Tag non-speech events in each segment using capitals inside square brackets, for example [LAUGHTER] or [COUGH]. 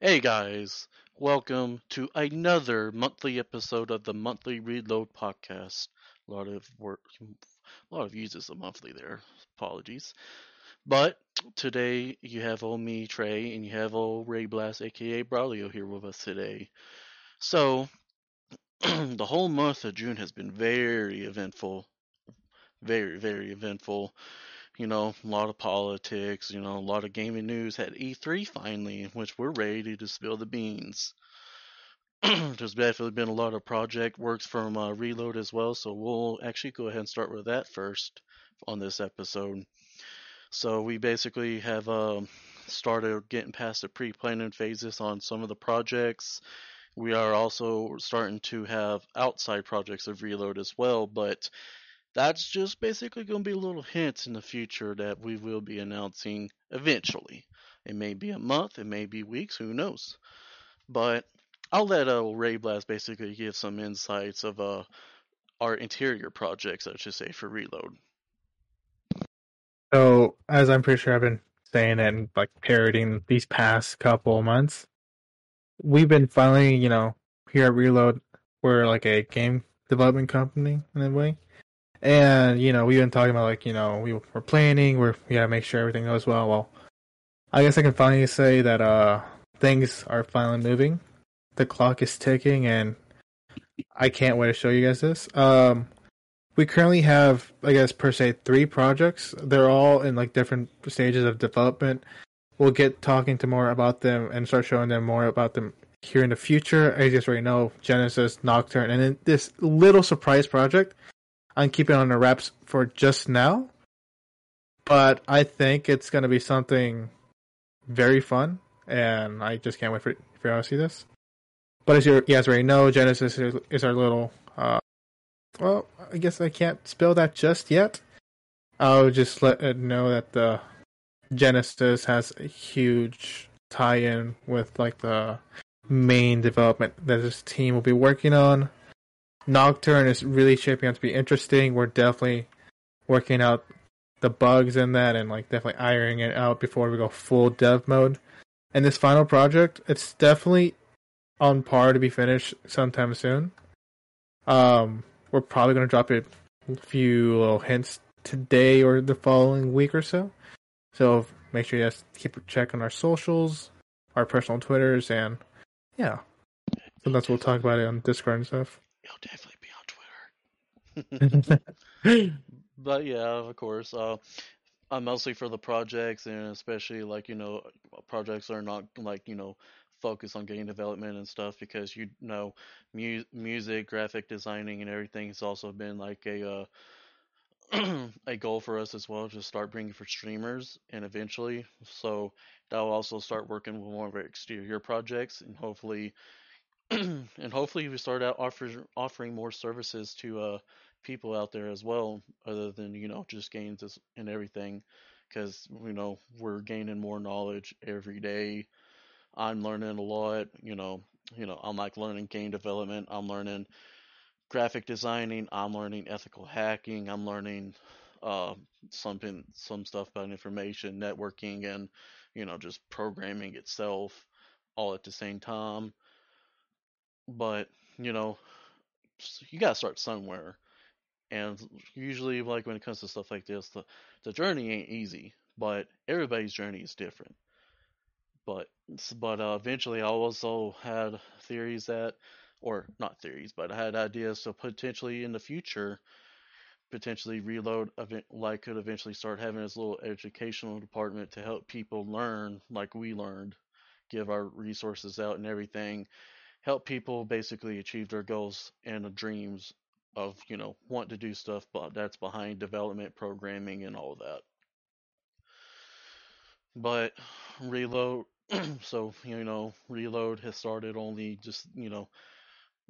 Hey guys, welcome to another monthly episode of the Monthly Reload podcast. A lot of work, a lot of uses of monthly there. Apologies, but today you have old me Trey and you have old Ray Blast, aka Braulio, here with us today. So [CLEARS THROAT] the whole month of June has been very eventful, very very eventful you know, a lot of politics, you know, a lot of gaming news. Had E3 finally, in which we're ready to spill the beans. [CLEARS THROAT] There's definitely been a lot of project works from uh, Reload as well, so we'll actually go ahead and start with that first on this episode. So we basically have uh, started getting past the pre-planning phases on some of the projects. We are also starting to have outside projects of Reload as well, but that's just basically going to be little hints in the future that we will be announcing eventually. It may be a month, it may be weeks, who knows. But I'll let uh, Ray Blast basically give some insights of uh, our interior projects, I should say, for Reload. So, as I'm pretty sure I've been saying and like parroting these past couple months, we've been finally, you know, here at Reload, we're like a game development company in a way. And you know, we've been talking about like you know we we're planning, we're we gotta make sure everything goes well. Well, I guess I can finally say that uh things are finally moving. The clock is ticking, and I can't wait to show you guys this. Um, we currently have, I guess per se, three projects. They're all in like different stages of development. We'll get talking to more about them and start showing them more about them here in the future. As you guys already know, Genesis, Nocturne, and then this little surprise project I'm keeping on the wraps for just now. But I think it's going to be something very fun, and I just can't wait for, for you all to see this. But as you guys already know, Genesis is, is our little. Uh, well, I guess I can't spell that just yet. I'll just let it know that the Genesis has a huge tie-in with like the main development that this team will be working on. Nocturne is really shaping up to be interesting. We're definitely working out the bugs in that and like definitely ironing it out before we go full dev mode. And this final project, it's definitely on par to be finished sometime soon. Um, we're probably gonna drop a few little hints today or the following week or so. So make sure you guys keep a check on our socials, our personal Twitters, and yeah. Sometimes we'll talk about it on Discord and stuff he'll definitely be on Twitter. [LAUGHS] but yeah, of course. Uh, I'm mostly for the projects, and especially like you know, projects are not like you know focus on game development and stuff because you know, mu- music, graphic designing, and everything has also been like a uh, [CLEARS THROAT] a goal for us as well to start bringing for streamers and eventually. So that will also start working with more of our exterior projects and hopefully [CLEARS THROAT] and hopefully we start out offering offering more services to uh, people out there as well, other than you know just games and everything, because you know we're gaining more knowledge every day. I'm learning a lot. You know, you know I'm like learning game development. I'm learning graphic designing. I'm learning ethical hacking. I'm learning uh, something some stuff about information networking and you know just programming itself all at the same time but you know you gotta start somewhere and usually like when it comes to stuff like this the, the journey ain't easy but everybody's journey is different. But but uh, eventually i also had theories that or not theories but i had ideas to potentially in the future potentially reload like could eventually start having this little educational department to help people learn like we learned give our resources out and everything help people basically achieve their goals and dreams of you know want to do stuff but that's behind development programming and all that. But reload [CLEARS THROAT] so you know reload has started only just you know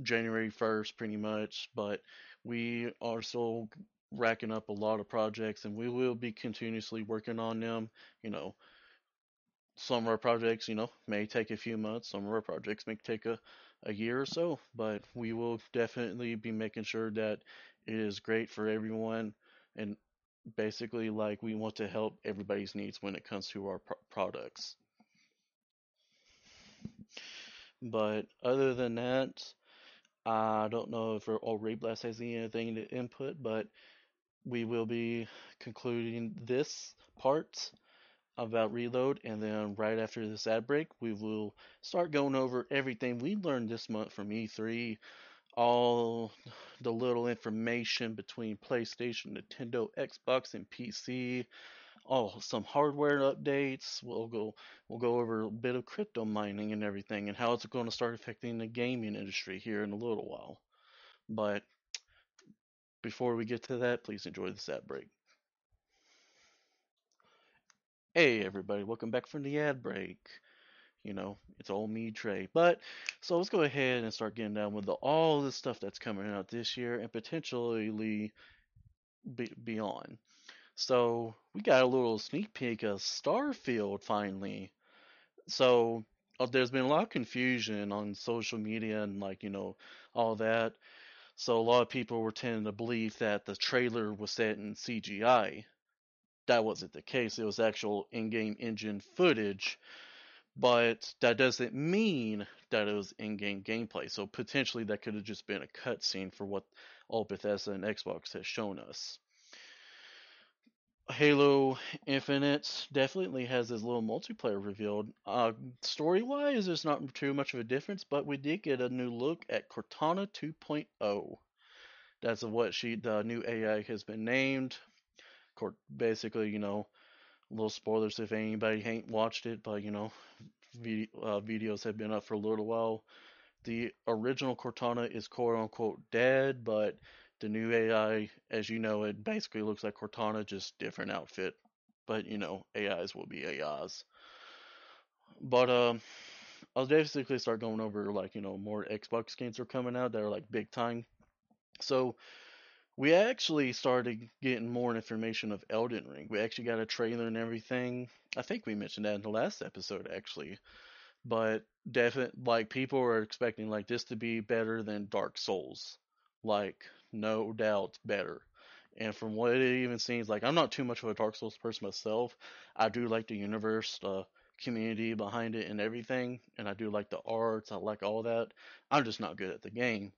january 1st pretty much but we are still racking up a lot of projects and we will be continuously working on them you know some of our projects, you know, may take a few months. Some of our projects may take a, a year or so, but we will definitely be making sure that it is great for everyone. And basically, like, we want to help everybody's needs when it comes to our pro- products. But other than that, I don't know if or Blast has anything to input, but we will be concluding this part about reload and then right after this ad break we will start going over everything we learned this month from E3 all the little information between PlayStation, Nintendo, Xbox and PC oh some hardware updates. We'll go we'll go over a bit of crypto mining and everything and how it's going to start affecting the gaming industry here in a little while. But before we get to that please enjoy this ad break Hey everybody, welcome back from the ad break. You know, it's all me, Trey. But so let's go ahead and start getting down with the, all the stuff that's coming out this year and potentially be, beyond. So we got a little sneak peek of Starfield finally. So uh, there's been a lot of confusion on social media and like you know all that. So a lot of people were tending to believe that the trailer was set in CGI that wasn't the case. It was actual in-game engine footage, but that doesn't mean that it was in-game gameplay. So potentially that could have just been a cutscene for what all Bethesda and Xbox has shown us. Halo Infinite definitely has this little multiplayer revealed. Uh, story wise, there's not too much of a difference, but we did get a new look at Cortana 2.0. That's what she the new AI has been named basically, you know, little spoilers if anybody ain't watched it, but you know, video, uh, videos have been up for a little while. The original Cortana is quote unquote dead, but the new AI, as you know, it basically looks like Cortana, just different outfit. But you know, AIs will be AIs. But um, I'll basically start going over like you know more Xbox games are coming out that are like big time. So we actually started getting more information of Elden Ring. We actually got a trailer and everything. I think we mentioned that in the last episode actually. But definitely like people are expecting like this to be better than Dark Souls. Like no doubt better. And from what it even seems like I'm not too much of a Dark Souls person myself. I do like the universe, the community behind it and everything, and I do like the arts, I like all that. I'm just not good at the game.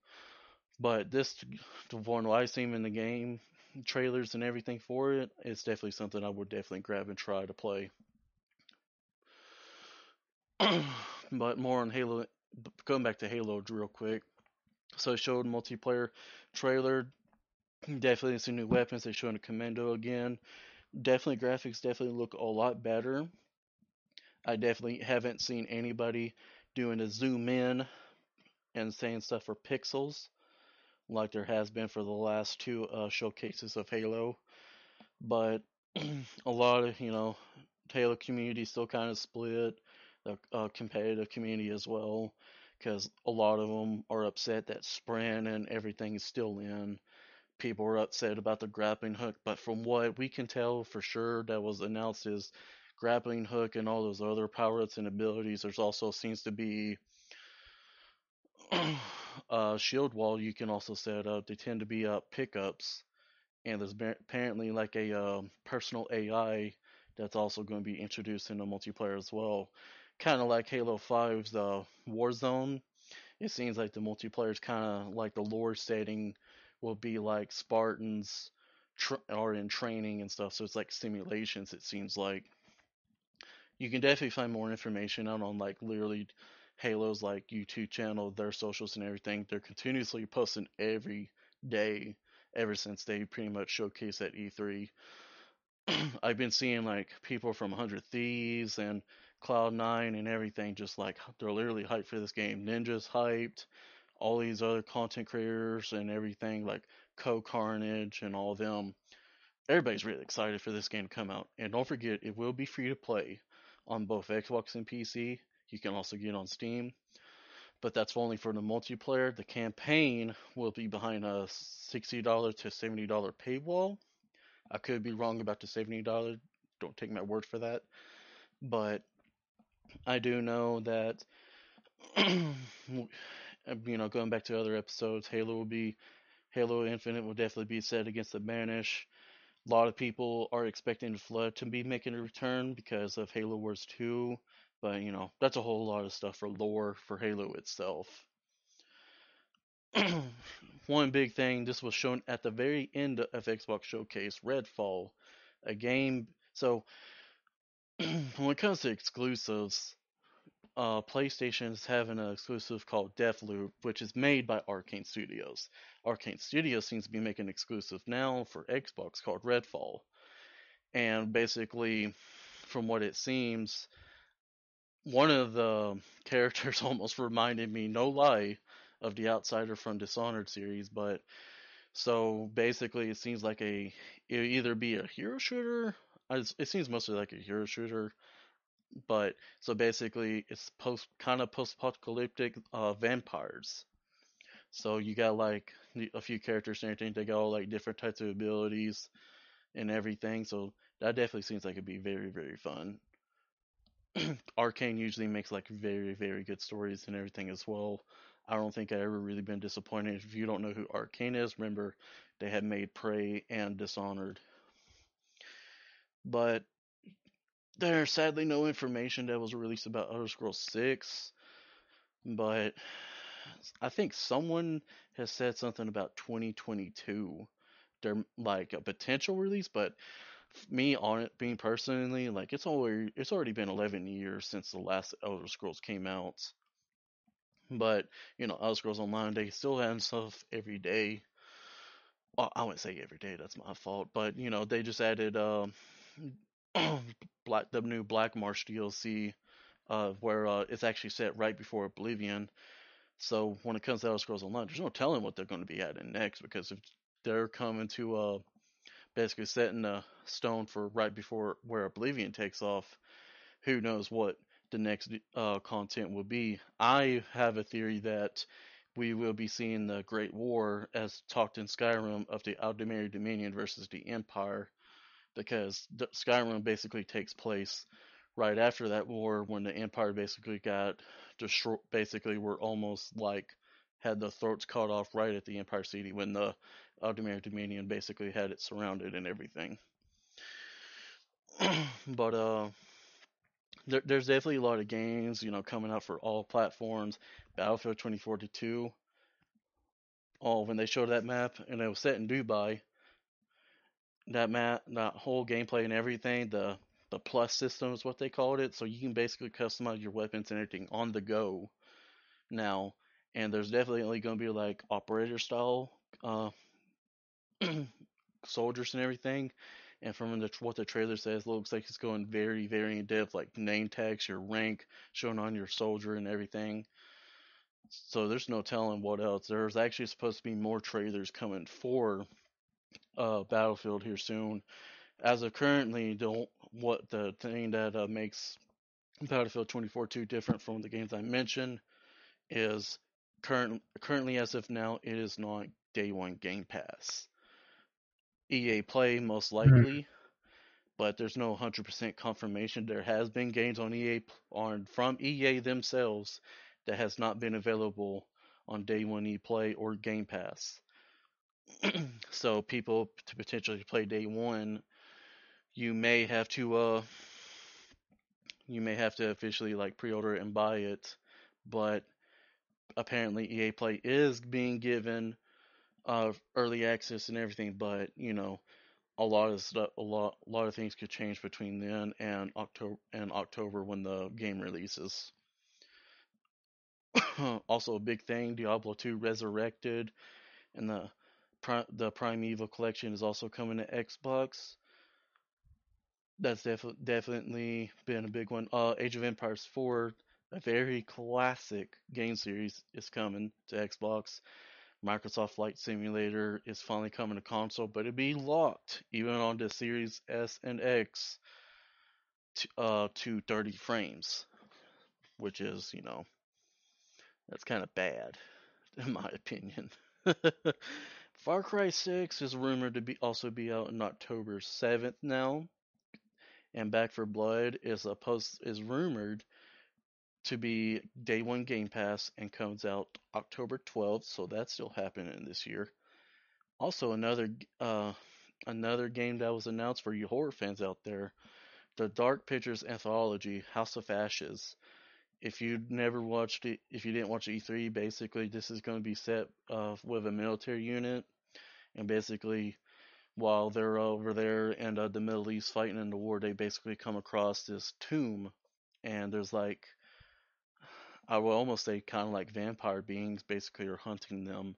But this, one what I've seen in the game, trailers and everything for it, it's definitely something I would definitely grab and try to play. [CLEARS THROAT] but more on Halo, going back to Halo real quick. So it showed multiplayer trailer. Definitely some new weapons. They showed a commando again. Definitely graphics definitely look a lot better. I definitely haven't seen anybody doing a zoom in and saying stuff for pixels like there has been for the last two uh, showcases of Halo. But [CLEARS THROAT] a lot of, you know, Halo community still kind of split, the uh, competitive community as well, because a lot of them are upset that Sprint and everything is still in. People are upset about the grappling hook, but from what we can tell for sure that was announced is grappling hook and all those other power ups and abilities. There's also seems to be [CLEARS THROAT] uh, shield wall you can also set up. They tend to be uh, pickups, and there's apparently like a um, personal AI that's also going to be introduced in the multiplayer as well. Kind of like Halo 5's uh, Warzone. It seems like the multiplayer is kind of like the lore setting will be like Spartans are in training and stuff. So it's like simulations. It seems like you can definitely find more information out on like literally Halo's like YouTube channel, their socials and everything, they're continuously posting every day ever since they pretty much showcased at E3. [CLEARS THROAT] I've been seeing like people from 100 Thieves and Cloud9 and everything just like they're literally hyped for this game. Ninja's hyped, all these other content creators and everything like CohhCarnage and all of them. Everybody's really excited for this game to come out. And don't forget, it will be free to play on both Xbox and PC. You can also get it on Steam, but that's only for the multiplayer. The campaign will be behind a $60 to $70 paywall. I could be wrong about the $70. Don't take my word for that. But I do know that, [CLEARS THROAT] you know, going back to other episodes, Halo will be, Halo Infinite will definitely be set against the Banish. A lot of people are expecting Flood to be making a return because of Halo Wars 2 But you know, that's a whole lot of stuff for lore for Halo itself. [CLEARS THROAT] One big thing, this was shown at the very end of Xbox Showcase, Redfall, a game. So [CLEARS THROAT] when it comes to exclusives, uh, PlayStation is having an exclusive called Deathloop, which is made by Arkane Studios. Arkane Studios seems to be making an exclusive now for Xbox called Redfall. And basically, from what it seems, one of the characters [LAUGHS] almost reminded me, no lie, of the Outsider from Dishonored series. But so basically, it seems like a it either be a hero shooter. It seems mostly like a hero shooter but so basically it's post kind of post-apocalyptic uh, vampires. So you got like a few characters and everything. They got all like different types of abilities and everything. So that definitely seems like it'd be very very fun. [CLEARS THROAT] Arkane usually makes like very very good stories and everything as well. I don't think I ever really been disappointed. If you don't know who Arkane is, remember they had made Prey and Dishonored. But there's sadly no information that was released about Elder Scrolls 6, but I think someone has said something about 2022. They're like a potential release, but me on it being personally, like it's already it's already been 11 years since the last Elder Scrolls came out. But you know, Elder Scrolls Online they still add stuff every day. Well, I wouldn't say every day. That's my fault. But you know, they just added um, [CLEARS THROAT] Black the new Black Marsh DLC, uh, where uh, it's actually set right before Oblivion. So when it comes to Elder Scrolls Online, there's no telling what they're going to be adding next because if they're coming to uh, basically setting a stone for right before where Oblivion takes off, who knows what the next uh, content will be. I have a theory that we will be seeing the Great War as talked in Skyrim of the Aldmeri Dominion versus the Empire because Skyrim basically takes place right after that war when the Empire basically got destroyed. Basically, were almost like had the throats cut off right at the Empire City when the Aldmeri Dominion basically had it surrounded and everything. [CLEARS THROAT] but uh, there, there's definitely a lot of games, you know, coming out for all platforms. Battlefield 2042. Oh, when they showed that map and it was set in Dubai, that map, that whole gameplay and everything, the the plus system is what they called it. So you can basically customize your weapons and everything on the go now. And there's definitely going to be like operator style uh, [CLEARS THROAT] soldiers and everything. And from the, what the trailer says, looks like it's going very, very in depth, like name tags, your rank, showing on your soldier and everything. So there's no telling what else. There's actually supposed to be more trailers coming for uh, Battlefield here soon. As of currently, don't what the thing that uh, makes Battlefield 24-2 different from the games I mentioned is current currently as of now it is not day one Game Pass. EA Play most likely, mm-hmm. but there's no 100% confirmation. There has been games on EA on from EA themselves that has not been available on day one EA Play or Game Pass. [CLEARS THROAT] so people to potentially play day one, you may have to uh, you may have to officially like pre-order it and buy it, but apparently EA Play is being given uh, early access and everything, but you know a lot of stuff, a lot, a lot of things could change between then and October and October when the game releases. [COUGHS] also, a big thing: Diablo 2 Resurrected, and the the Prime Evil collection is also coming to Xbox. That's def- definitely been a big one. Uh, Age of Empires 4, a very classic game series, is coming to Xbox. Microsoft Flight Simulator is finally coming to console, but it'll be locked even on the Series S and X to, uh, to 30 frames, which is, you know, that's kind of bad, [LAUGHS] in my opinion. [LAUGHS] Far Cry 6 is rumored to be also be out on October 7th now. And Back 4 Blood is a post is rumored to be day one Game Pass and comes out October 12th, so that's still happening this year. Also, another uh, another game that was announced for you horror fans out there, the Dark Pictures anthology, House of Ashes. If you never watched it, if you didn't watch E3, basically this is going to be set uh, with a military unit, and basically while they're over there in uh, the Middle East fighting in the war, they basically come across this tomb, and there's like, I will almost say, kind of like vampire beings, basically are hunting them.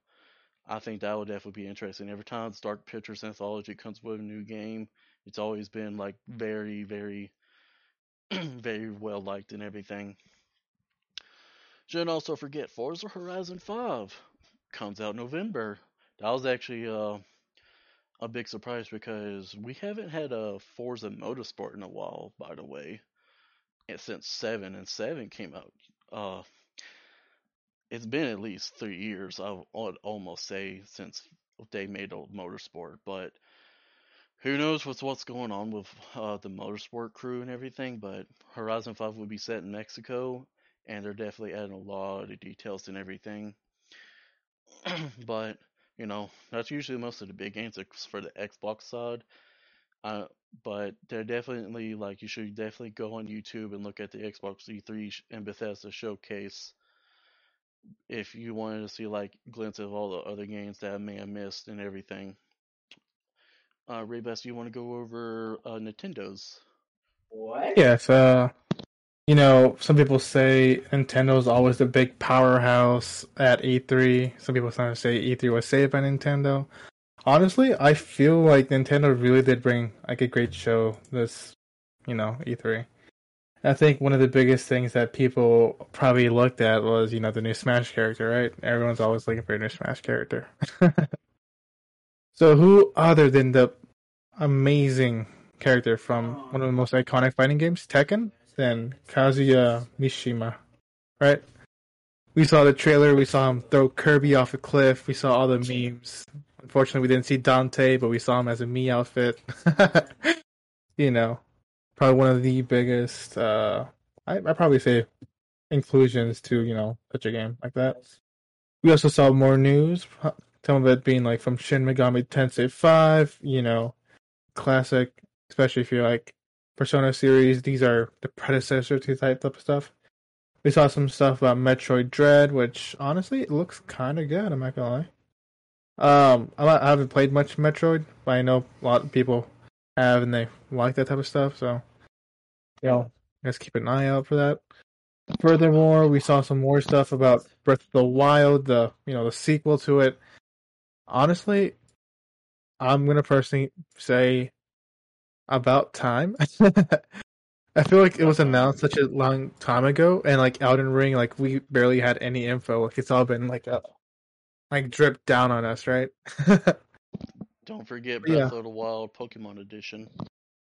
I think that would definitely be interesting. Every time Dark Pictures Anthology comes with a new game, it's always been like very, very, [CLEARS THROAT] very well liked and everything. Shouldn't also forget Forza Horizon 5 comes out November. That was actually uh, a big surprise because we haven't had a Forza Motorsport in a while, by the way, and since 7 and 7 came out. Uh, it's been at least three years, I would almost say, since they made a Motorsport, but who knows what's what's going on with uh, the motorsport crew and everything but horizon 5 will be set in mexico and they're definitely adding a lot of details and everything. [CLEARS THROAT] But you know that's usually most of the big games for the xbox side. Uh, but they're definitely like you should definitely go on youtube and look at the xbox e3 and bethesda showcase if you wanted to see like glimpses of all the other games that i may have missed and everything uh, Ray Raybest, you want to go over uh, Nintendo's? What? Yes, uh, you know, some people say Nintendo's always the big powerhouse at E3. Some people sometimes say E3 was saved by Nintendo. Honestly, I feel like Nintendo really did bring like a great show this, you know, E3. I think one of the biggest things that people probably looked at was, you know, the new Smash character, right? Everyone's always looking for a new Smash character. [LAUGHS] so who other than the amazing character from one of the most iconic fighting games, Tekken, than Kazuya Mishima, right? We saw the trailer, we saw him throw Kirby off a cliff, we saw all the memes. Unfortunately, we didn't see Dante, but we saw him as a Mii outfit. [LAUGHS] you know, probably one of the biggest, uh, I, I probably say inclusions to, you know, such a game like that. We also saw more news, some of it being like from Shin Megami Tensei 5, you know, classic, especially if you're like Persona series. These are the predecessor to type of stuff. We saw some stuff about Metroid Dread, which honestly it looks kind of good. I'm not gonna lie. Um, I haven't played much Metroid, but I know a lot of people have, and they like that type of stuff. So, yeah, let's keep an eye out for that. Furthermore, we saw some more stuff about Breath of the Wild, the you know the sequel to it. Honestly, I'm gonna personally say about time. [LAUGHS] I feel like it was announced such a long time ago, and like Elden Ring, like we barely had any info. Like it's all been like a like dripped down on us, right? [LAUGHS] Don't forget Breath yeah. of the Wild Pokemon Edition.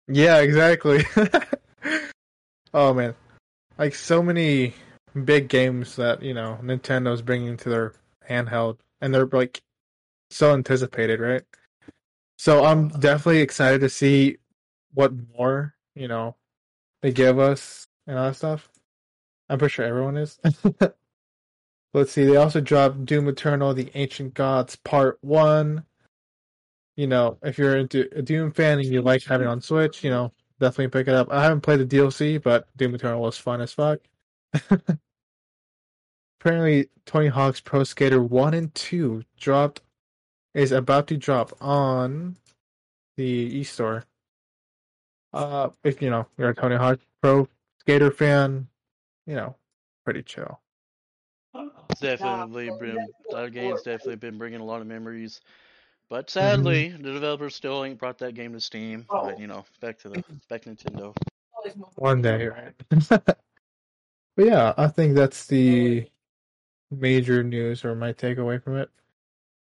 Yeah, exactly. [LAUGHS] oh man, like so many big games that you know Nintendo's bringing to their handheld, and they're like so anticipated, right? So I'm definitely excited to see what more, you know, they give us and all that stuff. I'm pretty sure everyone is. [LAUGHS] Let's see, they also dropped Doom Eternal, The Ancient Gods Part 1. You know, if you're into a Doom fan and you like having it on Switch, you know, definitely pick it up. I haven't played the DLC, but Doom Eternal was fun as fuck. [LAUGHS] Apparently, Tony Hawk's Pro Skater 1 and 2 dropped is about to drop on the eStore. Uh, if you know you're a Tony Hawk Pro Skater fan, you know, pretty chill. Definitely been that game's definitely been bringing a lot of memories, but sadly mm-hmm. the developers still ain't brought that game to Steam. But you know, back to the [CLEARS THROAT] back Nintendo. One day, right? [LAUGHS] but yeah, I think that's the major news or my takeaway from it.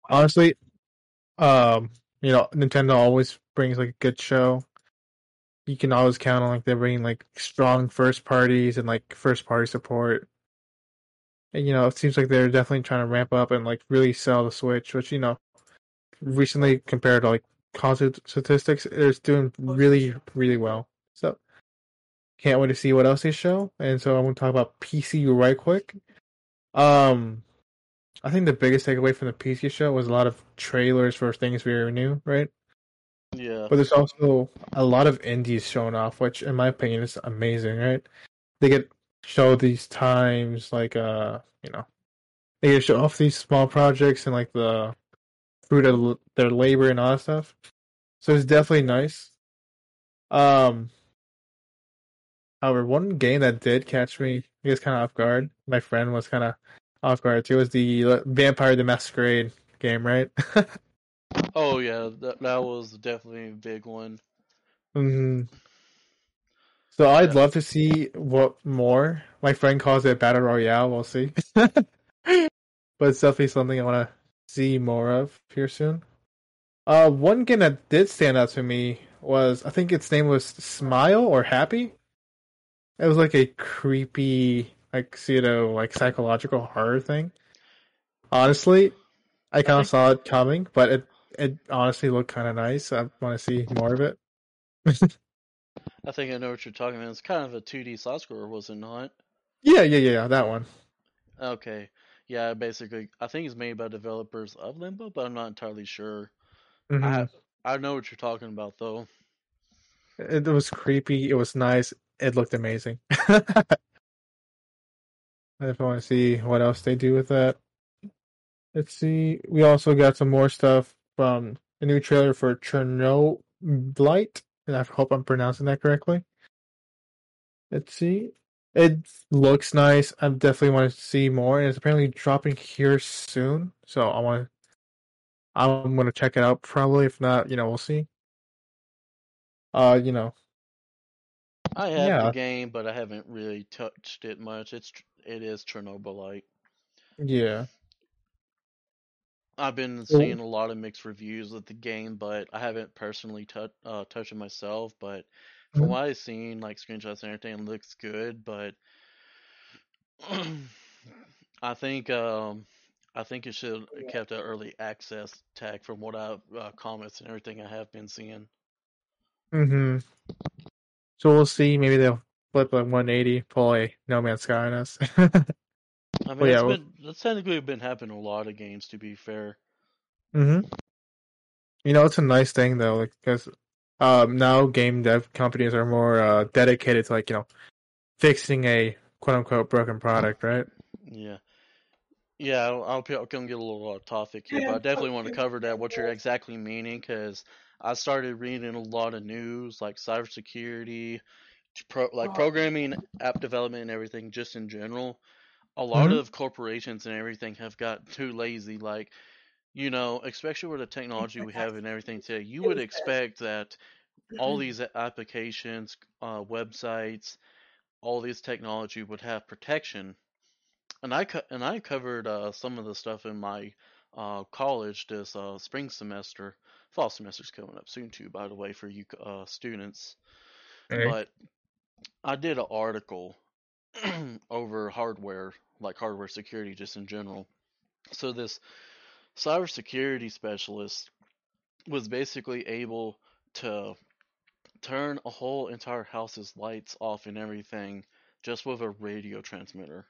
Honestly, um, you know, Nintendo always brings like a good show. You can always count on like they're bringing like strong first parties and like first party support. And you know, it seems like they're definitely trying to ramp up and like really sell the Switch, which you know, recently compared to like console statistics, it's doing really, really well. So can't wait to see what else they show. And so I'm gonna talk about PC right quick. Um I think the biggest takeaway from the PC show was a lot of trailers for things we already knew, right? Yeah. But there's also a lot of indies showing off, which in my opinion is amazing, right? They get show these times like uh you know they show off these small projects and like the fruit of their labor and all that stuff. So it's definitely nice. Um however, one game that did catch me, I guess kind of off guard. My friend was kind of off guard too. Was the Vampire the Masquerade game, right? [LAUGHS] oh yeah, that that was definitely a big one. hmm So I'd love to see what more. My friend calls it battle royale. We'll see, [LAUGHS] but it's definitely something I want to see more of here soon. Uh, one game that did stand out to me was I think its name was Smile or Happy. It was like a creepy, like pseudo, like psychological horror thing. Honestly, I kind of saw it coming, but it it honestly looked kind of nice. I want to see more of it. [LAUGHS] I think I know what you're talking about. It's kind of a 2D side scroller, was it not? Yeah, yeah, yeah, that one. Okay. Yeah, basically, I think it's made by developers of Limbo, but I'm not entirely sure. Mm-hmm. I I know what you're talking about, though. It was creepy. It was nice. It looked amazing. [LAUGHS] if I definitely want to see what else they do with that. Let's see. We also got some more stuff from a new trailer for Chernobyl, and I hope I'm pronouncing that correctly. Let's see. It looks nice. I definitely want to see more, and it's apparently dropping here soon. So I want to. I'm gonna check it out. Probably, if not, you know, we'll see. Uh, you know. I have yeah. the game, but I haven't really touched it much. It's it is Chernobylite. Yeah. I've been seeing a lot of mixed reviews of the game, but I haven't personally touched uh, touched it myself. But from mm-hmm. what I've seen, like screenshots and everything, looks good. But [CLEARS THROAT] I think um, I think it should have kept an early access tag from what I uh, comments and everything I have been seeing. Hmm. So we'll see. Maybe they'll flip a 180, pull a No Man's Sky on us. [LAUGHS] I mean, yeah, been, that's technically been happening a lot of games. To be fair. Hmm. You know, it's a nice thing though, like because um, now game dev companies are more uh, dedicated to like you know fixing a quote unquote broken product, right? Yeah. Yeah, I'll, I'll, I'll get a little off topic here, but I definitely want to cover that what you're exactly meaning because I started reading a lot of news like cybersecurity, pro, like programming, app development, and everything just in general a lot mm-hmm. of corporations and everything have got too lazy. Like, you know, especially with the technology we have and everything [LAUGHS] today, you would expect that all mm-hmm. these applications, uh, websites, all these technology would have protection. And I co- and I covered uh, some of the stuff in my uh, college this uh, spring semester. Fall semester's coming up soon too, by the way, for you uh, students. But I did an article [CLEARS THROAT] over hardware, like hardware security just in general. So this cybersecurity specialist was basically able to turn a whole entire house's lights off and everything just with a radio transmitter.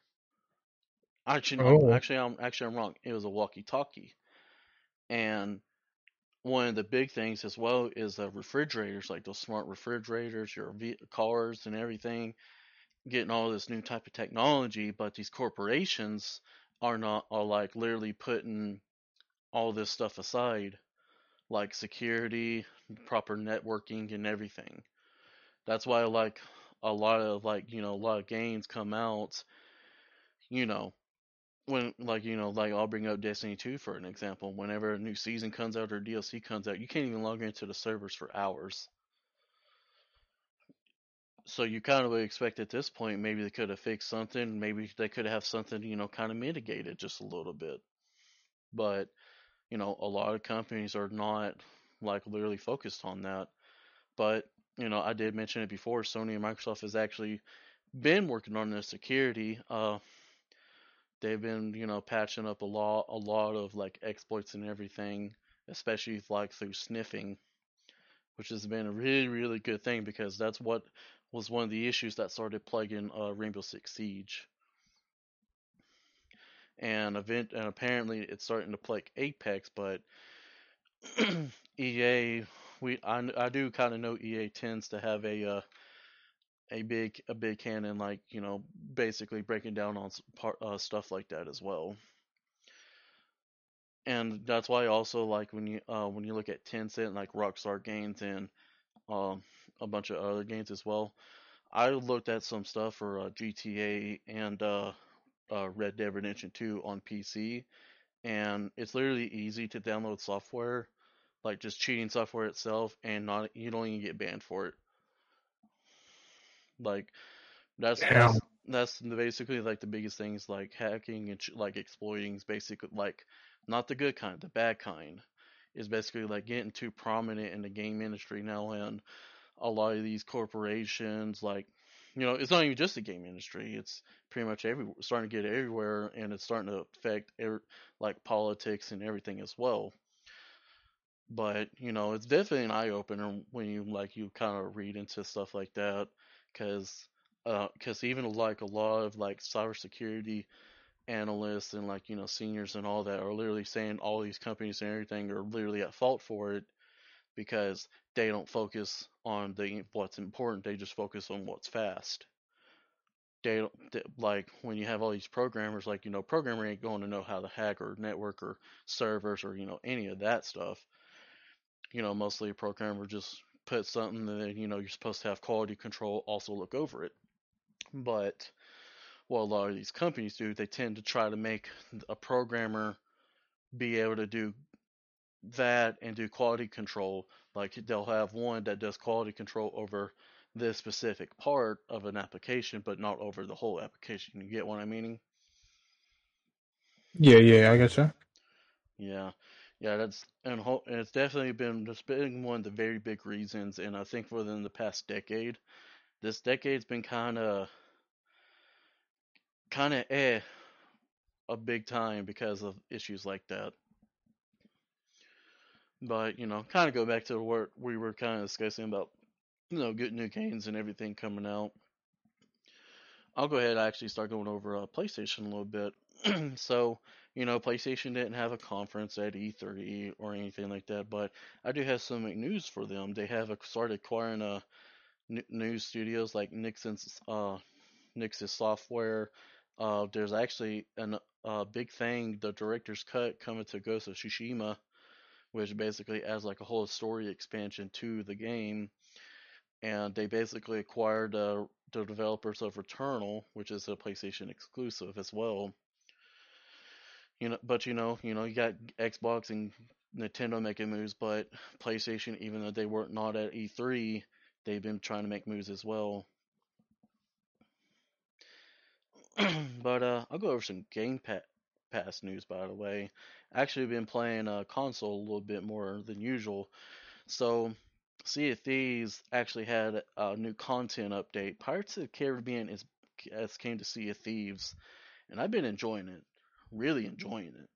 Actually, oh. no, actually, I'm actually I'm wrong. It was a walkie-talkie, and one of the big things as well is the refrigerators, like those smart refrigerators, your cars, and everything getting all this new type of technology, but these corporations are not are like literally putting all this stuff aside, like security, proper networking, and everything. That's why like a lot of like you know a lot of games come out, you know, when like you know like I'll bring up Destiny 2 for an example. Whenever a new season comes out or DLC comes out, you can't even log into the servers for hours so you kind of would expect at this point maybe they could have fixed something. Maybe they could have something, you know, kind of mitigated just a little bit. But, you know, a lot of companies are not like literally focused on that. But, you know, I did mention it before. Sony and Microsoft has actually been working on their security. Uh, they've been, you know, patching up a lot, a lot of like exploits and everything, especially like through sniffing, which has been a really, really good thing because that's what was one of the issues that started plaguing uh, Rainbow Six Siege. And event and apparently it's starting to plague Apex, but [CLEARS THROAT] EA we I, I do kind of know EA tends to have a uh, a big a big canon like you know basically breaking down on part uh, stuff like that as well. And that's why also like when you uh, when you look at Tencent like Rockstar Games and um, a bunch of other games as well. I looked at some stuff for uh, GTA and uh, uh, Red Dead Redemption 2 on PC, and it's literally easy to download software, like just cheating software itself, and not you don't even get banned for it. Like that's Damn. that's, that's basically like the biggest things like hacking and ch- like exploiting is basically like not the good kind, the bad kind is basically like getting too prominent in the game industry now and a lot of these corporations like you know it's not even just the game industry it's pretty much every starting to get everywhere and it's starting to affect like politics and everything as well. But you know it's definitely an eye opener when you like you kind of read into stuff like that because because uh, even like a lot of like cybersecurity analysts and like you know seniors and all that are literally saying all these companies and everything are literally at fault for it because they don't focus on the what's important they just focus on what's fast. They don't they, like when you have all these programmers like you know programmer ain't going to know how to hack or network or servers or you know any of that stuff. You know mostly a programmer just put something that you know you're supposed to have quality control also look over it. But what a lot of these companies do, they tend to try to make a programmer be able to do that and do quality control. Like they'll have one that does quality control over this specific part of an application, but not over the whole application. You get what I'm meaning? Yeah, yeah, I gotcha. Yeah, yeah, that's and, and it's definitely been just been one of the very big reasons. And I think within the past decade, this decade's been kind of kind of eh a big time because of issues like that. But you know, kind of go back to what we were kind of discussing about, you know, good new games and everything coming out. I'll go ahead and actually start going over uh, PlayStation a little bit. [CLEARS THROAT] so, you know, PlayStation didn't have a conference at E3 or anything like that, but I do have some news for them. They have started acquiring uh, news studios like Nixon's uh, Nixxes software, uh, there's actually a uh, big thing, the director's cut coming to Ghost of Tsushima, which basically adds like a whole story expansion to the game. And they basically acquired uh, the developers of Returnal, which is a PlayStation exclusive as well. You know, but you know, you know, you got Xbox and Nintendo making moves, but PlayStation, even though they were not at E3, they've been trying to make moves as well. [CLEARS THROAT] but uh, I'll go over some Game Pass news, by the way. Actually, been playing a uh, console a little bit more than usual. So, Sea of Thieves actually had a new content update. Pirates of the Caribbean is has came to Sea of Thieves, and I've been enjoying it, really enjoying it.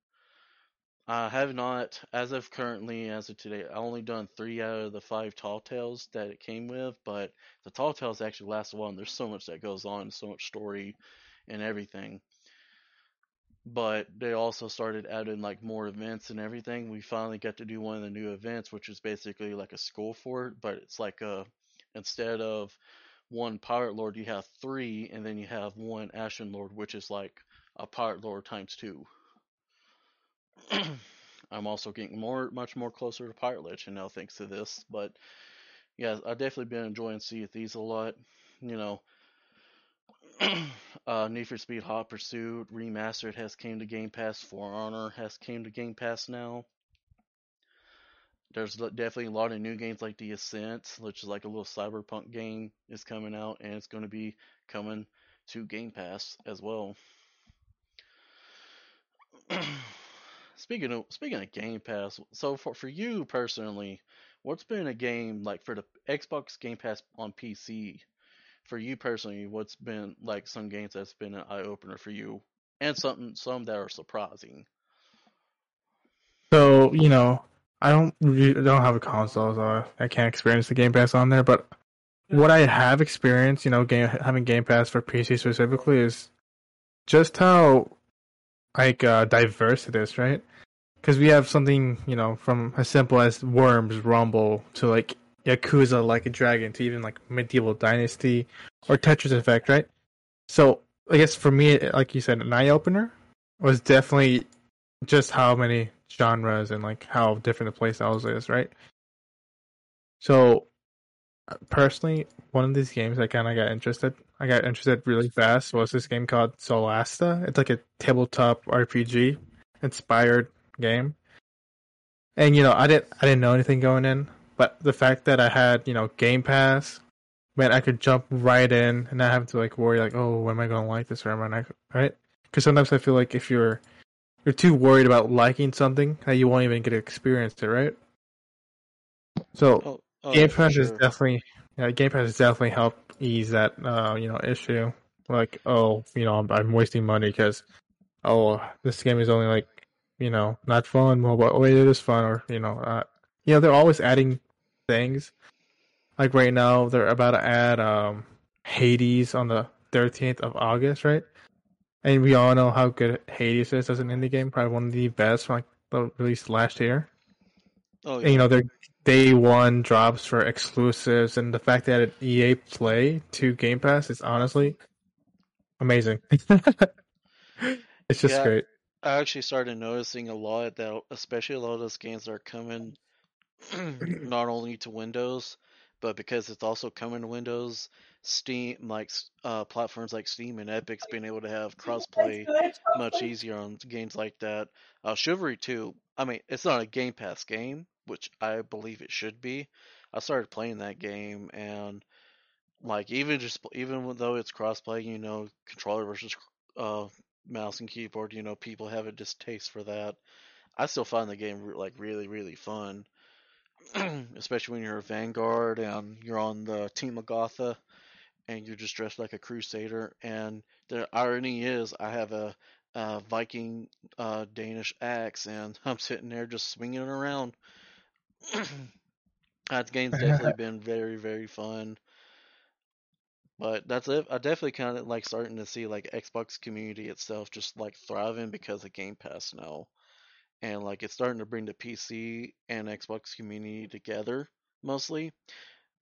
I have not, as of currently, as of today, I only done three out of the five tall tales that it came with, but the tall tales actually last a while, and there's so much that goes on, so much story and everything. But they also started adding like more events and everything. We finally got to do one of the new events, which is basically like a school fort, but it's like a instead of one pirate lord, you have three, and then you have one Ashen Lord, which is like a pirate lord times two. [CLEARS THROAT] I'm also getting more, much more closer to Pirate Legend now thanks to this. But yeah, I've definitely been enjoying Sea of Thieves a lot. You know, [CLEARS THROAT] uh, Need for Speed Hot Pursuit Remastered has came to Game Pass. For Honor has came to Game Pass now. There's definitely a lot of new games like The Ascent, which is like a little cyberpunk game, is coming out, and it's going to be coming to Game Pass as well. [CLEARS THROAT] speaking of speaking of Game Pass, so for for you personally, what's been a game like for the Xbox Game Pass on PC for you personally, what's been like some games that's been an eye opener for you, and something some that are surprising. So you know, I don't I don't have a console, so I can't experience the Game Pass on there. But what I have experienced, you know, game having Game Pass for PC specifically is just how like uh, diverse it is, right? because we have something you know from as simple as Worms Rumble to like Yakuza Like a Dragon to even like Medieval Dynasty or Tetris Effect, right? So I guess for me, like you said, an eye opener was definitely just how many genres and like how different the playstyles is, right? So personally, one of these games I kind of got interested. I got interested really fast. Was this game called Solasta? It's like a tabletop RPG inspired game. And you know, I didn't I didn't know anything going in, but the fact that I had you know Game Pass, man, I could jump right in and not have to like worry like, oh, am I going to like this or am I not right? Because sometimes I feel like if you're you're too worried about liking something that you won't even get to experience it, right? So Oh, oh, Game Pass is definitely yeah, Game Pass has definitely helped ease that uh, you know issue. Like, oh, you know, I'm, I'm wasting money because oh, this game is only like you know not fun. Well, but wait, it is fun, or you know, uh, you know, they're always adding things. Like right now, they're about to add um Hades on the 13th of August, right? And we all know how good Hades is as an indie game, probably one of the best from like the release last year Oh, and, you yeah. know, their day one drops for exclusives, and the fact that EA Play to Game Pass is honestly amazing. [LAUGHS] it's just Yeah. great. I actually started noticing a lot that, especially a lot of those games that are coming [CLEARS THROAT] not only to Windows, but because it's also coming to Windows, Steam, like uh, platforms like Steam and Epic's being able to have crossplay much easier on games like that. Uh, Chivalry 2, I mean, it's not a Game Pass game, which I believe it should be. I started playing that game and like even just even though it's crossplay, you know, controller versus uh mouse and keyboard, you know, people have a distaste for that. I still find the game like really really fun, [CLEARS THROAT] especially when you're a vanguard and you're on the team of Gotha and you're just dressed like a crusader. And the irony is, I have a, a Viking uh, Danish axe, and [LAUGHS] I'm sitting there just swinging it around. [CLEARS THROAT] that game's [LAUGHS] definitely been very very fun. But that's it. I definitely kind of like starting to see like Xbox community itself just like thriving because of Game Pass now, and like it's starting to bring the PC and Xbox community together mostly.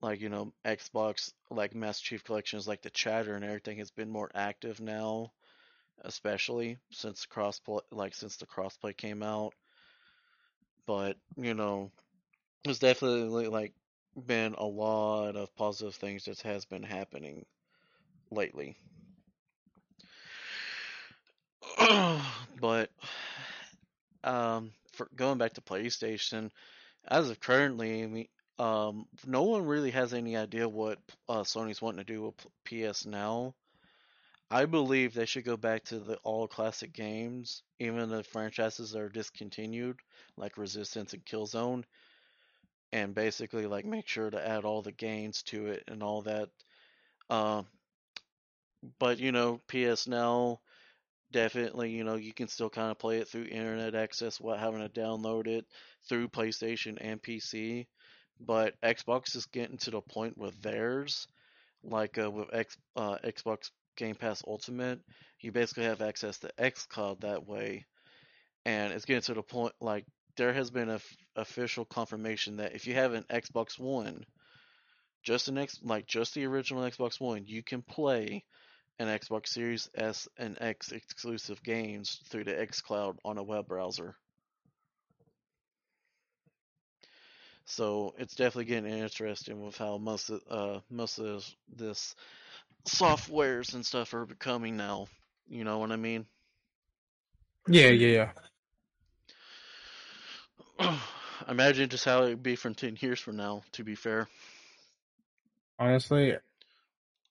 Like you know, Xbox like Master Chief Collections, like the chatter and everything has been more active now, especially since crossplay, like since the crossplay came out. But you know, there's definitely like been a lot of positive things that has been happening lately. [CLEARS THROAT] but um, for going back to PlayStation, as of currently, I mean, um, no one really has any idea what uh, Sony's wanting to do with PS Now. I believe they should go back to the all classic games, even the franchises that are discontinued, like Resistance and Killzone, and basically like make sure to add all the games to it and all that. Uh, but you know, PS Now definitely, you know, you can still kind of play it through internet access without having to download it through PlayStation and PC. But Xbox is getting to the point with theirs, like uh, with X, uh, Xbox Game Pass Ultimate, you basically have access to xCloud that way, and it's getting to the point like there has been a f- official confirmation that if you have an Xbox One, just an X, like just the original Xbox One, you can play an Xbox Series S and X exclusive games through the xCloud on a web browser. So it's definitely getting interesting with how most of uh most of this, this softwares and stuff are becoming now. You know what I mean? Yeah, yeah, yeah. [SIGHS] Imagine just how it would be from ten years from now. To be fair, Honestly,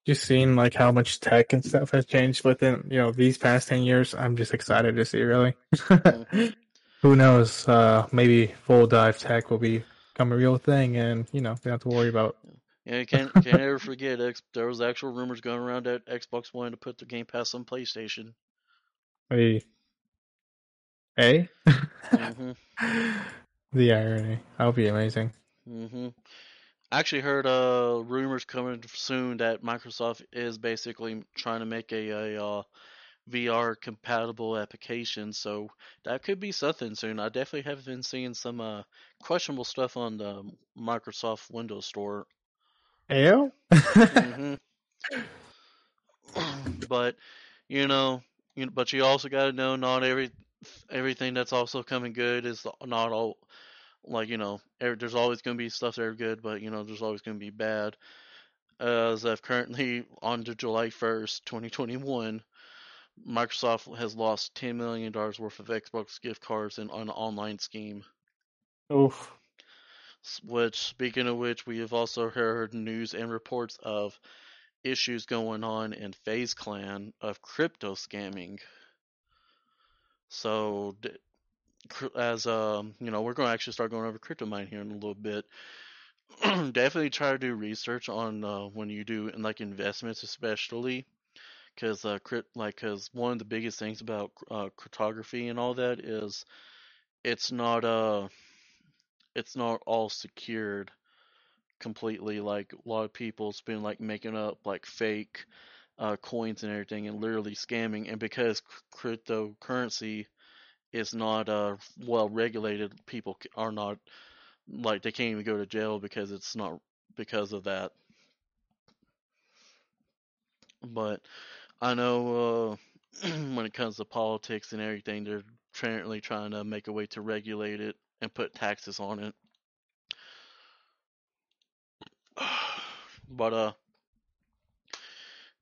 just seeing like how much tech and stuff has changed within you know these past ten years, I'm just excited to see. Really, [LAUGHS] who knows? Uh, maybe full dive tech will become a real thing, and you know, we don't have to worry about. yeah, you can't can't ever [LAUGHS] forget. There was actual rumors going around that Xbox wanted to put the Game Pass on PlayStation. A, a. hmm the irony. That would be amazing. hmm I actually heard uh rumors coming soon that Microsoft is basically trying to make a, a uh, VR compatible application, So that could be something soon. I definitely have been seeing some uh, questionable stuff on the Microsoft Windows Store. Ayo? hmm [LAUGHS] but you know, you know, but you also got to know not every everything that's also coming good is not all like you know er, there's always going to be stuff that are good but you know there's always going to be bad as of currently [LAUGHS] on to july 1st 2021 microsoft has lost $10 million worth of xbox gift cards in an online scheme Oof. which speaking of which we have also heard news and reports of issues going on in FaZe Clan of crypto scamming. So, as um, you know, we're going to actually start going over crypto mine here in a little bit. [CLEARS THROAT] Definitely try to do research on uh, when you do like investments, especially because uh, crypt like because one of the biggest things about uh, cryptography and all that is it's not uh it's not all secured completely. Like a lot of people's been like making up like fake uh, coins and everything, and literally scamming. And because cryptocurrency is not uh, well regulated, people are not like they can't even go to jail because it's not because of that. But I know uh, [CLEARS THROAT] when it comes to politics and everything, they're currently trying to make a way to regulate it and put taxes on it. [SIGHS] but uh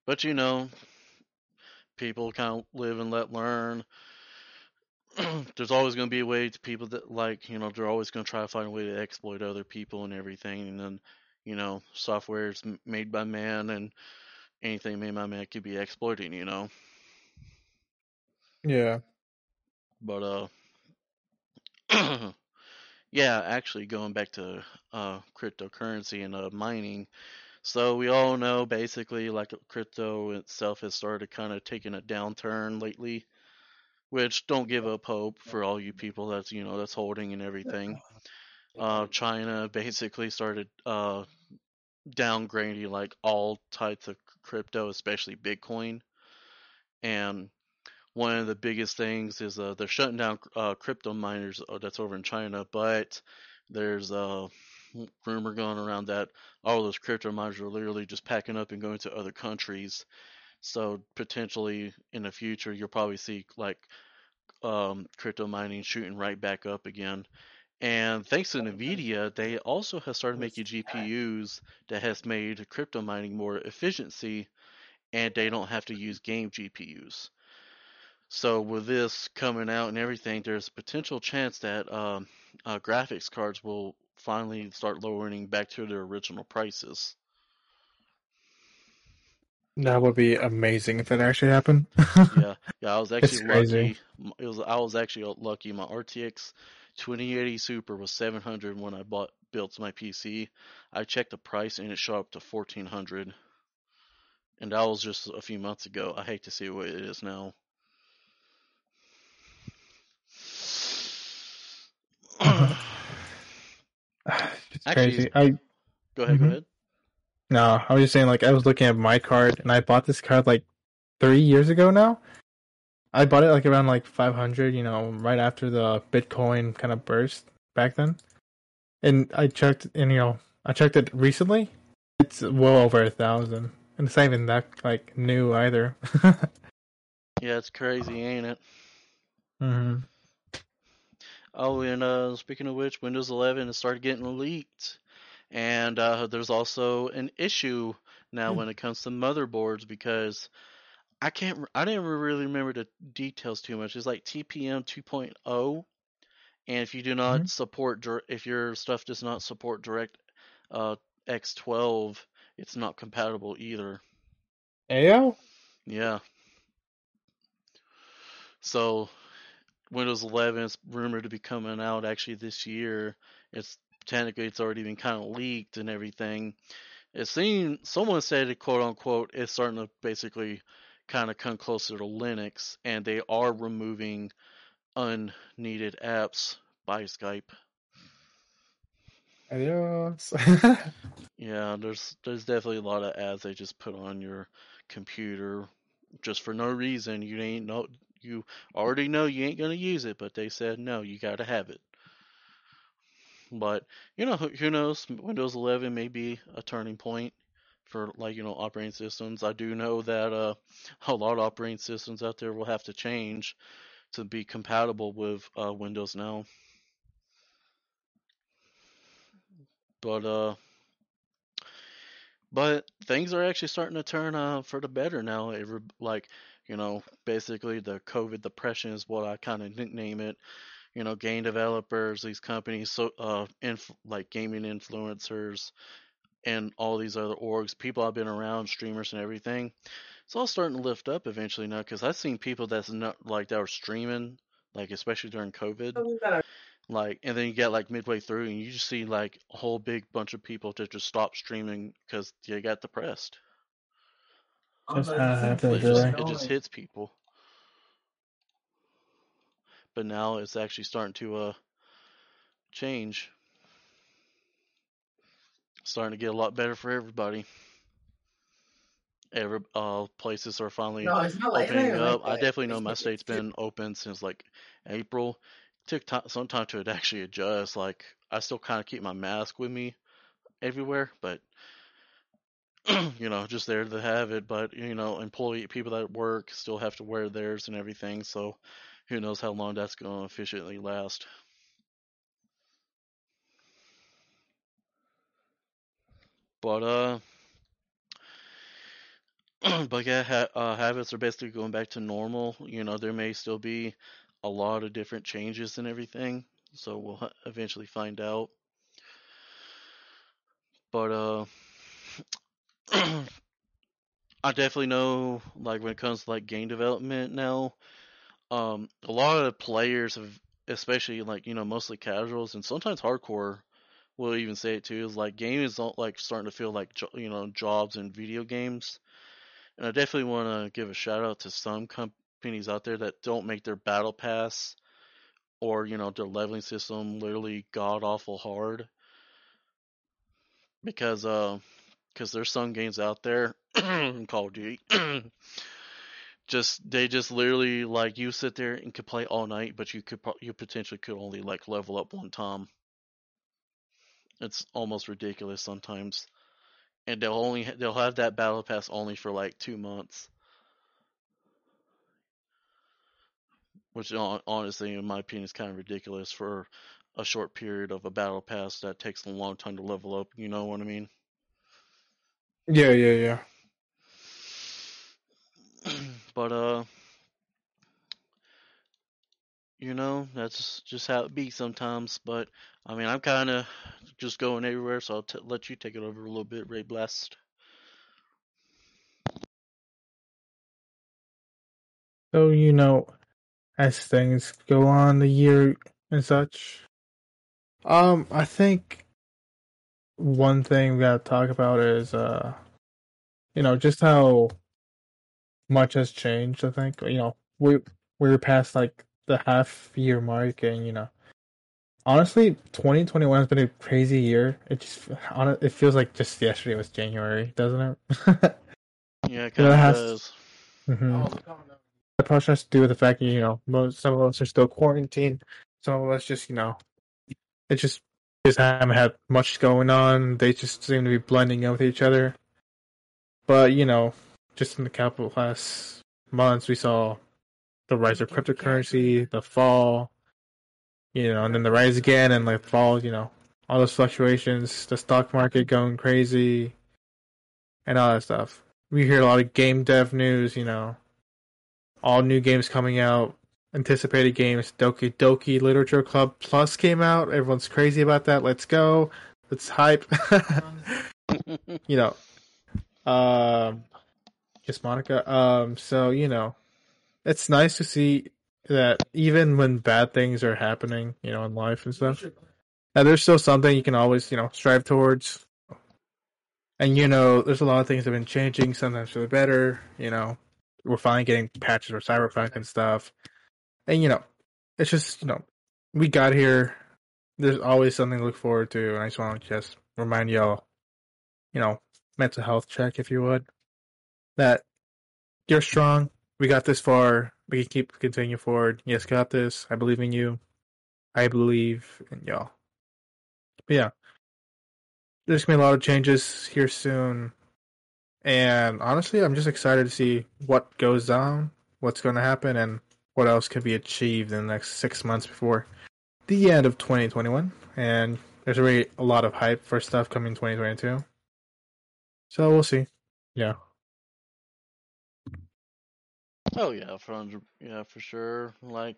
but you know people kind of live and let learn [CLEARS THROAT] there's always going to be a way to people that like you know they're always going to try to find a way to exploit other people and everything and then you know software is made by man and anything made by man could be exploiting you know? Yeah. But uh [CLEARS THROAT] yeah actually going back to uh cryptocurrency and uh mining so we all know basically like crypto itself has started kind of taking a downturn lately, which don't give up hope for all you people that's you know that's holding and everything. [LAUGHS] Uh, China basically started uh, downgrading like all types of crypto, especially Bitcoin, and one of the biggest things is uh, they're shutting down uh, crypto miners uh, that's over in China, but there's uh rumor going around that all those crypto miners are literally just packing up and going to other countries. So potentially in the future, you'll probably see like um, crypto mining shooting right back up again. And thanks to Nvidia, they also have started making GPUs that has made crypto mining more efficiency, and they don't have to use game GPUs. So with this coming out and everything, there's a potential chance that um, uh, graphics cards will finally start lowering back to their original prices. That would be amazing if that actually happened. [LAUGHS] yeah, yeah, I was actually lucky. It was I was actually lucky. My RTX 2080 Super was 700 when I bought built my PC. I checked the price and it shot up to 1400, and that was just a few months ago. I hate to see what it is now. [SIGHS] [CLEARS THROAT] [SIGHS] it's Actually, crazy. I go ahead. Mm-hmm. Go ahead. No, I was just saying. Like, I was looking at my card, and I bought this card like three years ago now. I bought it like around like 500, you know, right after the Bitcoin kind of burst back then. And I checked, and you know, I checked it recently. It's well over a thousand, and it's not even that like new either. [LAUGHS] yeah, it's crazy, ain't it? Mm-hmm. Oh, and uh, speaking of which, Windows 11 has started getting leaked, and uh, there's also an issue now when it comes to motherboards because I can't, I didn't really remember the details too much. It's like TPM 2.0, and if you do not mm-hmm. support, if your stuff does not support Direct uh, X12, it's not compatible either. AO? Yeah. So Windows 11 is rumored to be coming out actually this year. It's technically it's already been kind of leaked and everything. It seemed someone said it quote unquote it's starting to basically kind of come closer to Linux, and they are removing unneeded apps by Skype. Adios. [LAUGHS] yeah, there's there's definitely a lot of ads they just put on your computer just for no reason. You ain't no you already know you ain't gonna use it, but they said no, you gotta have it. But you know, who knows? Windows 11 may be a turning point for like you know operating systems. I do know that uh, [LAUGHS] a lot of operating systems out there will have to change to be compatible with uh, Windows now. But uh, but things are actually starting to turn uh, for the better now. Every, like you know, basically the COVID depression is what I kind of nickname it. You know, game developers, these companies, so uh, inf- like gaming influencers, and all these other orgs, people I've been around, streamers and everything. It's all starting to lift up eventually now because I've seen people that's not like that were streaming, like especially during COVID, like, and then you get like midway through and you just see like a whole big bunch of people to just stop streaming because they got depressed. Just how it just, it just hits people. But now it's actually starting to uh change. Starting to get a lot better for everybody. Every uh places are finally No, like opening like up. I definitely know It's my like state's been open since like April. Took time, some time to actually adjust. Like I still kind of keep my mask with me everywhere, but [CLEARS THROAT] you know, just there to have it. But you know, employee people that work still have to wear theirs and everything. So who knows how long that's going to efficiently last. But uh, [CLEARS THROAT] but yeah, ha- uh, habits are basically going back to normal. You know, there may still be a lot of different changes and everything, so we'll ha- eventually find out. But uh, [CLEARS THROAT] I definitely know, like when it comes to like game development now, um, a lot of players have, especially like you know mostly casuals and sometimes hardcore, will even say it too. Is like is not like starting to feel like jo- you know jobs in video games. And I definitely want to give a shout out to some companies out there that don't make their battle pass or you know their leveling system literally god awful hard because uh because there's some games out there [CLEARS THROAT] Call of Duty [CLEARS THROAT] just they just literally like you sit there and could play all night but you could you potentially could only like level up one time. It's almost ridiculous sometimes. And they'll only they'll have that battle pass only for like two months. Which honestly in my opinion is kind of ridiculous for a short period of a battle pass that takes a long time to level up you know what i mean? Yeah, yeah, yeah. [CLEARS THROAT] but uh you know that's just how it be sometimes but i mean i'm kind of just going everywhere so i'll t- let you take it over a little bit ray blast. So you know, as things go on the year and such, um, I think one thing we gotta talk about is uh, you know, just how much has changed. I think you know we we're past like the half year mark, and you know, honestly, 2021 has been a crazy year. It just on it feels like just yesterday was January, doesn't it? [LAUGHS] yeah it You know, kind it of has- does hmm That probably has to do with the fact that you know most some of us are still quarantined. Some of us just you know, it just just haven't had much going on. They just seem to be blending in with each other. But you know, just in the capital last months, we saw the rise of cryptocurrency, the fall, you know, and then the rise again, and like fall. You know, all those fluctuations, the stock market going crazy, and all that stuff. We hear a lot of game dev news. You know, all new games coming out, anticipated games. Doki Doki Literature Club Plus came out. Everyone's crazy about that. Let's go. Let's hype. [LAUGHS] [LAUGHS] you know, um, just Monika. Um, so you know, it's nice to see that even when bad things are happening, you know, in life and stuff, that there's still something you can always, you know, strive towards. And you know, there's a lot of things that have been changing, sometimes for the better. You know, we're finally getting patches for Cyberpunk and stuff. And you know, it's just you know, we got here. There's always something to look forward to, and I just want to just remind y'all, you know, mental health check if you would, that you're strong. We got this far. We can keep continuing forward. Yes, got this. I believe in you. I believe in y'all. But yeah, there's gonna be a lot of changes here soon, and honestly, I'm just excited to see what goes down, what's going to happen, and what else can be achieved in the next six months before the end of 2021. And there's already a lot of hype for stuff coming 2022. So we'll see. Yeah. Oh yeah, for yeah for sure. Like,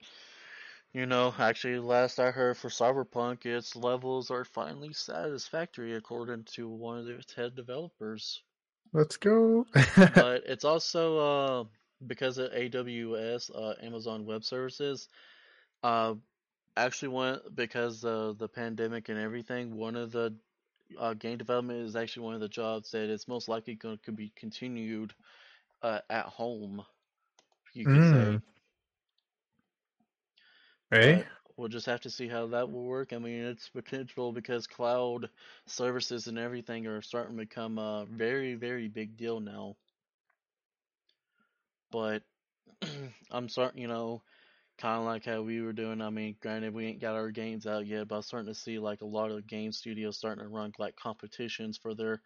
you know, actually, last I heard for Cyberpunk, its levels are finally satisfactory according to one of its head developers. Let's go. [LAUGHS] but it's also uh, because of AWS, uh, Amazon Web Services. Uh, actually, went because of the pandemic and everything. One of the uh, game development is actually one of the jobs that is most likely going to be continued uh, at home you could mm. say. Right. But we'll just have to see how that will work. I mean, it's potential because cloud services and everything are starting to become a very, very big deal now. But [CLEARS THROAT] I'm starting, you know, kind of like how we were doing. I mean, granted, we ain't got our games out yet, but I'm starting to see like a lot of game studios starting to run like competitions for their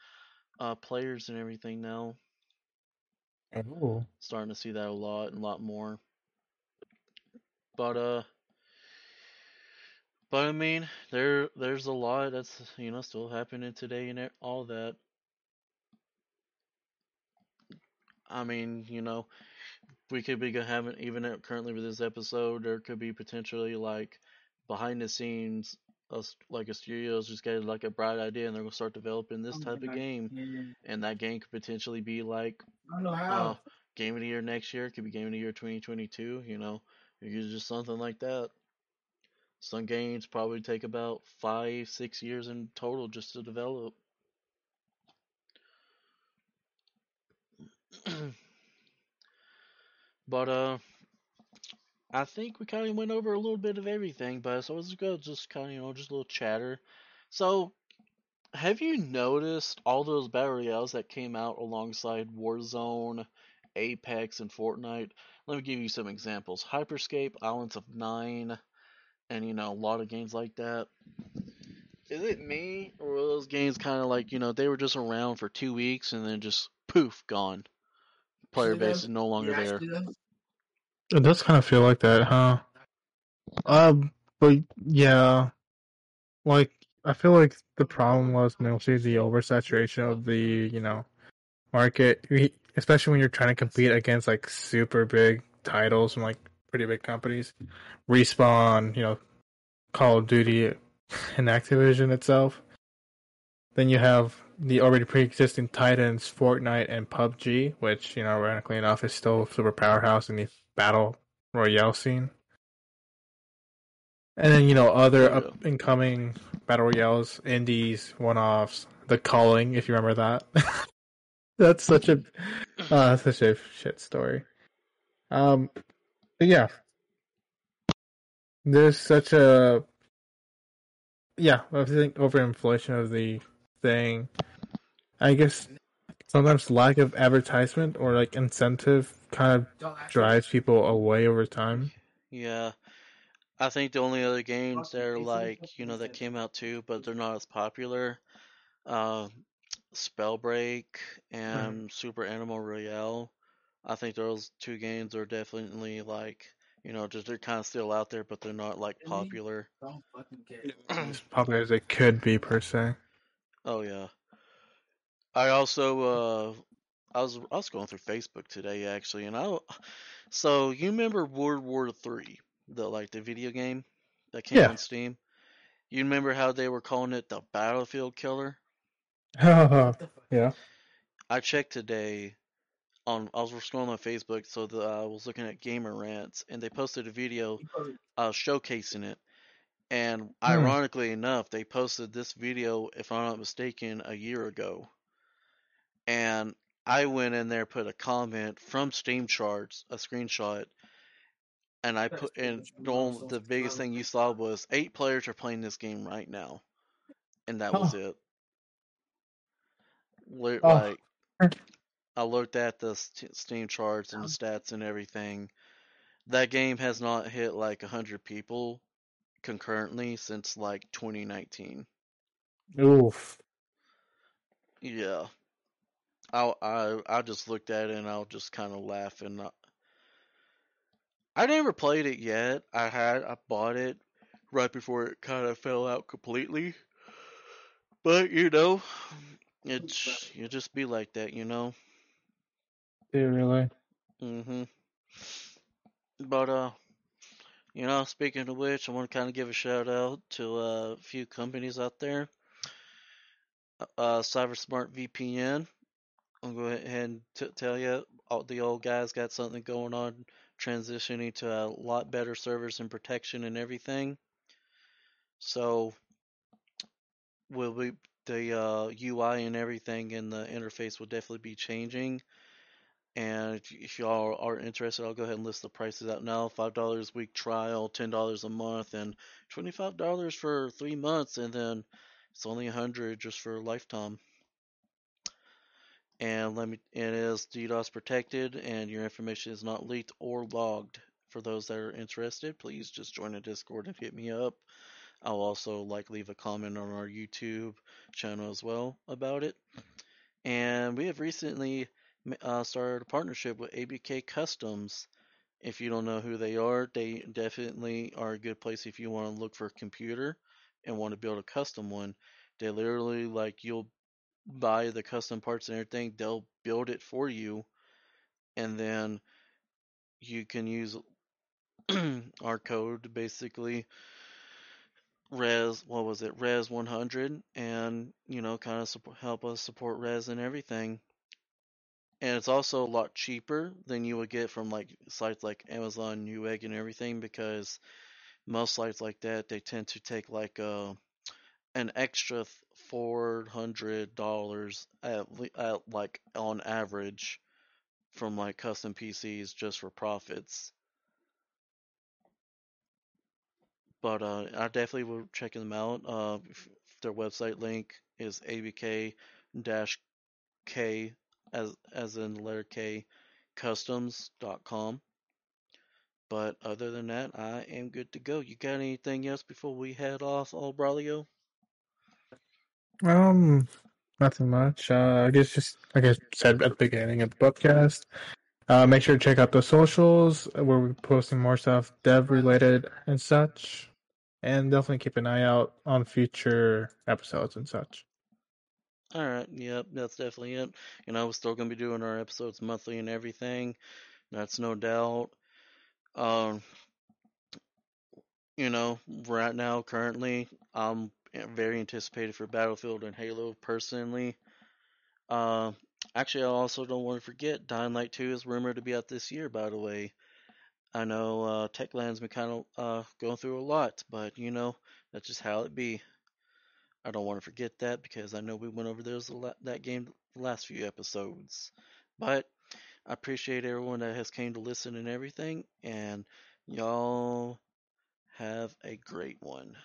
uh, players and everything now. Oh. Starting to see that a lot and a lot more. But uh but I mean, there there's a lot that's you know still happening today and all that. I mean, you know, we could be having even currently with this episode, there could be potentially like behind the scenes, us like a studio's just getting like a bright idea and they're gonna start developing this oh type of game, and that game could potentially be like Don't know how. Uh, game of the year next year. Could be game of the year 2022. You know, use just something like that. Some games probably take about five, six years in total just to develop. [CLEARS THROAT] but uh, I think we kind of went over a little bit of everything. But so let's just kind of you know just a little chatter. So have you noticed all those battle royales that came out alongside Warzone, Apex, and Fortnite? Let me give you some examples: Hyper Scape, Islands of Nyne, and you know a lot of games like that. Is it me, or were those games kind of like you know they were just around for two weeks and then just poof gone? Player base is no longer there. It does kind of feel like that, huh? Um, but yeah, like I feel like the problem was mostly the oversaturation of the you know market, especially when you're trying to compete against like super big titles from like pretty big companies, respawn, you know, Call of Duty, and Activision itself. Then you have the already pre-existing titans, Fortnite and PUBG, which you know, ironically enough, is still super powerhouse in the battle royale scene. And then you know other up and coming battle royales, indies, one offs, The Calling, if you remember that. [LAUGHS] That's such a uh, such a shit story. Um, yeah, there's such a yeah. I think overinflation of the thing. I guess sometimes lack of advertisement or like incentive kind of drives people away over time. Yeah, I think the only other games that are like you know that came out too, but they're not as popular. Uh, Spellbreak and Super Animal Royale. I think those two games are definitely like you know just they're kind of still out there, but they're not like popular. as popular as they could be per se. Oh yeah. I also uh I was I was going through Facebook today actually, and I so you remember World War Three? The like the video game that came yeah. on Steam. You remember how they were calling it the Battlefield Killer? [LAUGHS] yeah. I checked today on I was scrolling on Facebook, so the, uh, I was looking at Gamer Rants, and they posted a video uh, showcasing it. And hmm. ironically enough, they posted this video, if I'm not mistaken, a year ago. And I went in there, put a comment from Steam Charts, a screenshot, and I put in the biggest thing you saw was eight players are playing this game right now, and that was it. Like, I looked at the Steam charts and the stats and everything. That game has not hit like a 100 people concurrently since like 2019. Oof. Yeah. I I I just looked at it and I'll just kind of laugh and uh, not... I never played it yet. I had I bought it right before it kind of fell out completely. But you know, it's you just be like that, you know. Yeah, really. Mhm. But uh, you know, speaking of which, I want to kind of give a shout out to uh, a few companies out there. Uh, CyberSmart VPN. I'll go ahead and t- tell you, all the old guys got something going on, transitioning to a lot better servers and protection and everything. So, will be the uh, UI and everything and the interface will definitely be changing. And if, y'all are interested, I'll go ahead and list the prices out now. Five dollars week trial, ten dollars a month, and twenty-five dollars for three months, and then it's only a hundred just for a lifetime. And let me, it is DDoS protected, and your information is not leaked or logged. For those that are interested, please just join the Discord and hit me up. I'll also like leave a comment on our YouTube channel as well about it. And we have recently uh, started a partnership with ABK Customs. If you don't know who they are, they definitely are a good place if you want to look for a computer and want to build a custom one. They literally like you'll buy the custom parts and everything, they'll build it for you, and then you can use [CLEARS THROAT] our code basically res what was it? Res 100 and you know kind of support, help us support res and everything. And it's also a lot cheaper than you would get from like sites like amazon newegg and everything because most sites like that they tend to take like uh, an extra four hundred dollars at, at like on average from like custom pcs just for profits but uh, I definitely will check them out. Uh, their website link is abk dash k as as in the letter K customs.com. But other than that, I am good to go. You got anything else before we head off, Braulio? Um, nothing much. Uh, I guess just like I said at the beginning of the podcast, uh, make sure to check out the socials where we're posting more stuff dev related and such and definitely keep an eye out on future episodes and such. All right, yep, that's definitely it. You know, we're still gonna be doing our episodes monthly and everything. That's no doubt. Um, you know, right now, currently, I'm very anticipated for Battlefield and Halo personally. Uh, actually, I also don't want to forget Dying Light 2 is rumored to be out this year, by the way. I know uh, Techland's been kind of uh, going through a lot, but you know that's just how it be. I don't want to forget that because I know we went over those that game the last few episodes. But I appreciate everyone that has came to listen and everything, and y'all have a great one.